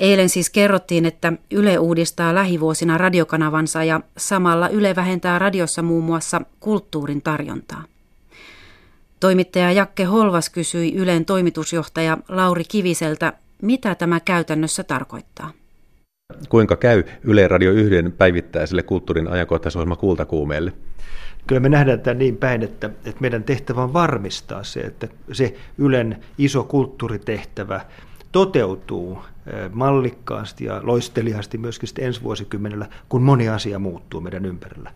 Eilen siis kerrottiin, että Yle uudistaa lähivuosina radiokanavansa ja samalla Yle vähentää radiossa muun muassa kulttuurin tarjontaa. Toimittaja Jakke Holvas kysyi Ylen toimitusjohtaja Lauri Kiviseltä, mitä tämä käytännössä tarkoittaa. Kuinka käy Yle Radio 1 päivittäiselle kulttuurin ajankohtaisohjelma Kultakuumeelle? Kyllä me nähdään tämä niin päin, että, että meidän tehtävä on varmistaa se, että se Ylen iso kulttuuritehtävä toteutuu mallikkaasti ja loisteliaasti myöskin sitten ensi vuosikymmenellä, kun moni asia muuttuu meidän ympärillä.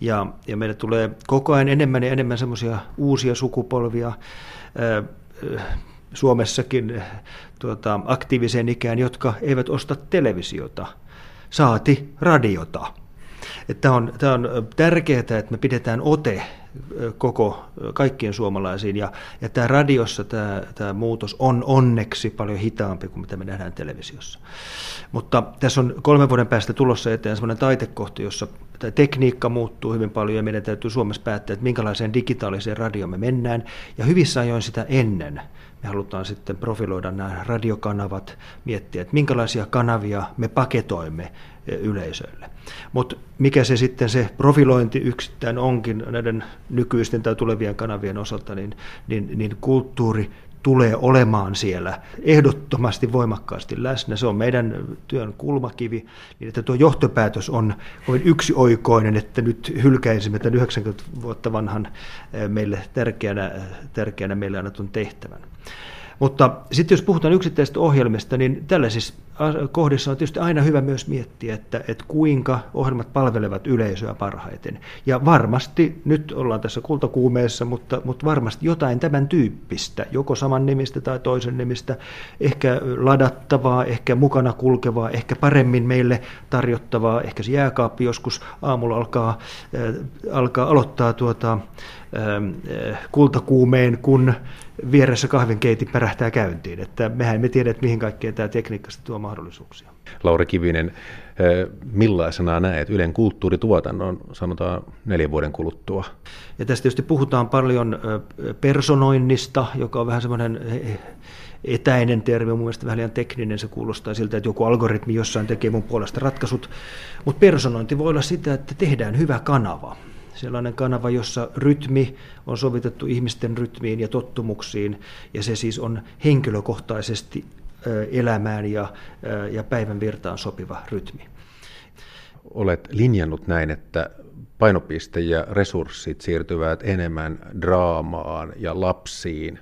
Ja, ja meille tulee koko ajan enemmän ja enemmän semmoisia uusia sukupolvia, Suomessakin tuota, aktiiviseen ikään, jotka eivät osta televisiota, saati radiota. Tämä on, on tärkeää, että me pidetään ote koko kaikkien suomalaisiin. Ja, ja tämä radiossa tämä, tämä muutos on onneksi paljon hitaampi kuin mitä me nähdään televisiossa. Mutta tässä on kolmen vuoden päästä tulossa eteen sellainen taitekohta, jossa tämä tekniikka muuttuu hyvin paljon ja meidän täytyy Suomessa päättää, että minkälaiseen digitaaliseen radioon me mennään. Ja hyvissä ajoin sitä ennen me halutaan sitten profiloida nämä radiokanavat, miettiä, että minkälaisia kanavia me paketoimme yleisölle. Mutta mikä se sitten se profilointi yksittäin onkin näiden nykyisten tai tulevien kanavien osalta, niin, niin, niin kulttuuri tulee olemaan siellä ehdottomasti voimakkaasti läsnä. Se on meidän työn kulmakivi, niin että tuo johtopäätös on kovin yksioikoinen, että nyt hylkäisimme tämän 90 vuotta vanhan eh, meille tärkeänä, tärkeänä meille annetun tehtävän. Mutta sitten jos puhutaan yksittäisistä ohjelmista, niin tällaisissa kohdissa on tietysti aina hyvä myös miettiä, että, että kuinka ohjelmat palvelevat yleisöä parhaiten. Ja varmasti, nyt ollaan tässä kultakuumeessa, mutta, mutta varmasti jotain tämän tyyppistä, joko saman nimistä tai toisen nimistä, ehkä ladattavaa, ehkä mukana kulkevaa, ehkä paremmin meille tarjottavaa, ehkä se jääkaappi joskus aamulla alkaa, äh, alkaa aloittaa tuota, äh, kultakuumeen, kun vieressä kahvinkeitin pärähtää käyntiin. Että mehän me tiedä, että mihin kaikkeen tämä tekniikka tuo mahdollisuuksia. Lauri Kivinen, millaisena näet Ylen kulttuurituotannon, sanotaan neljän vuoden kuluttua? Ja tästä tietysti puhutaan paljon personoinnista, joka on vähän semmoinen etäinen termi, mun mielestä vähän liian tekninen, se kuulostaa siltä, että joku algoritmi jossain tekee mun puolesta ratkaisut, mutta personointi voi olla sitä, että tehdään hyvä kanava sellainen kanava, jossa rytmi on sovitettu ihmisten rytmiin ja tottumuksiin, ja se siis on henkilökohtaisesti elämään ja, ja päivän virtaan sopiva rytmi. Olet linjannut näin, että painopiste ja resurssit siirtyvät enemmän draamaan ja lapsiin.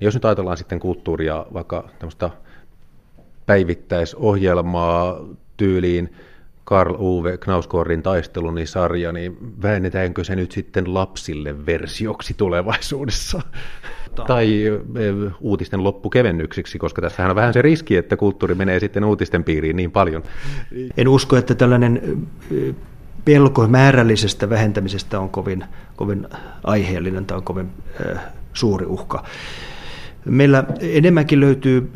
Jos nyt ajatellaan sitten kulttuuria, vaikka tämmöistä päivittäisohjelmaa tyyliin Karl Uwe Knausgårdin taisteluni sarja, niin väännetäänkö se nyt sitten lapsille versioksi tulevaisuudessa? Tai uutisten loppukevennyksiksi, koska tässähän on vähän se riski, että kulttuuri menee sitten uutisten piiriin niin paljon. En usko, että tällainen pelko määrällisestä vähentämisestä on kovin, kovin aiheellinen tai on kovin äh, suuri uhka. Meillä enemmänkin löytyy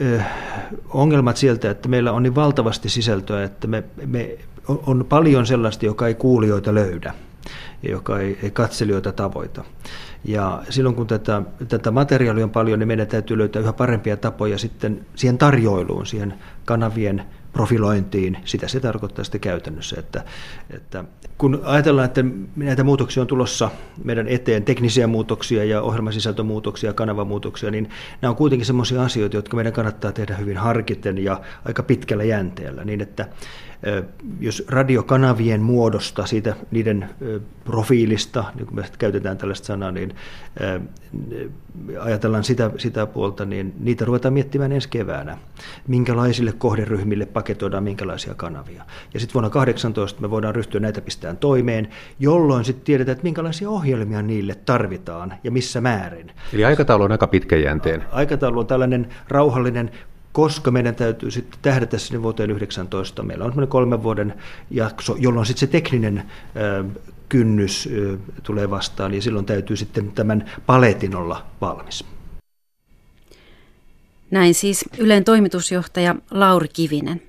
ongelmat sieltä, että meillä on niin valtavasti sisältöä, että me, me on paljon sellaista, joka ei kuulijoita löydä ja joka ei, ei katselijoita tavoita. Ja silloin kun tätä, tätä materiaalia on paljon, niin meidän täytyy löytää yhä parempia tapoja sitten siihen tarjoiluun, siihen kanavien profilointiin. Sitä se tarkoittaa sitten käytännössä, että, että kun ajatellaan, että näitä muutoksia on tulossa meidän eteen, teknisiä muutoksia ja ohjelmasisältömuutoksia, kanavamuutoksia, niin nämä on kuitenkin sellaisia asioita, jotka meidän kannattaa tehdä hyvin harkiten ja aika pitkällä jänteellä, niin että jos radiokanavien muodosta, siitä niiden profiilista, niin kun me käytetään tällaista sanaa, niin ajatellaan sitä, sitä puolta, niin niitä ruvetaan miettimään ensi keväänä. Minkälaisille kohderyhmille paketoidaan minkälaisia kanavia. Ja sitten vuonna 2018 me voidaan ryhtyä näitä pistään toimeen, jolloin sitten tiedetään, että minkälaisia ohjelmia niille tarvitaan ja missä määrin. Eli aikataulu on aika pitkäjänteen. Aikataulu on tällainen rauhallinen koska meidän täytyy sitten tähdätä sinne vuoteen 19. Meillä on semmoinen kolmen vuoden jakso, jolloin sitten se tekninen kynnys tulee vastaan ja silloin täytyy sitten tämän paletin olla valmis. Näin siis Ylen toimitusjohtaja Lauri Kivinen.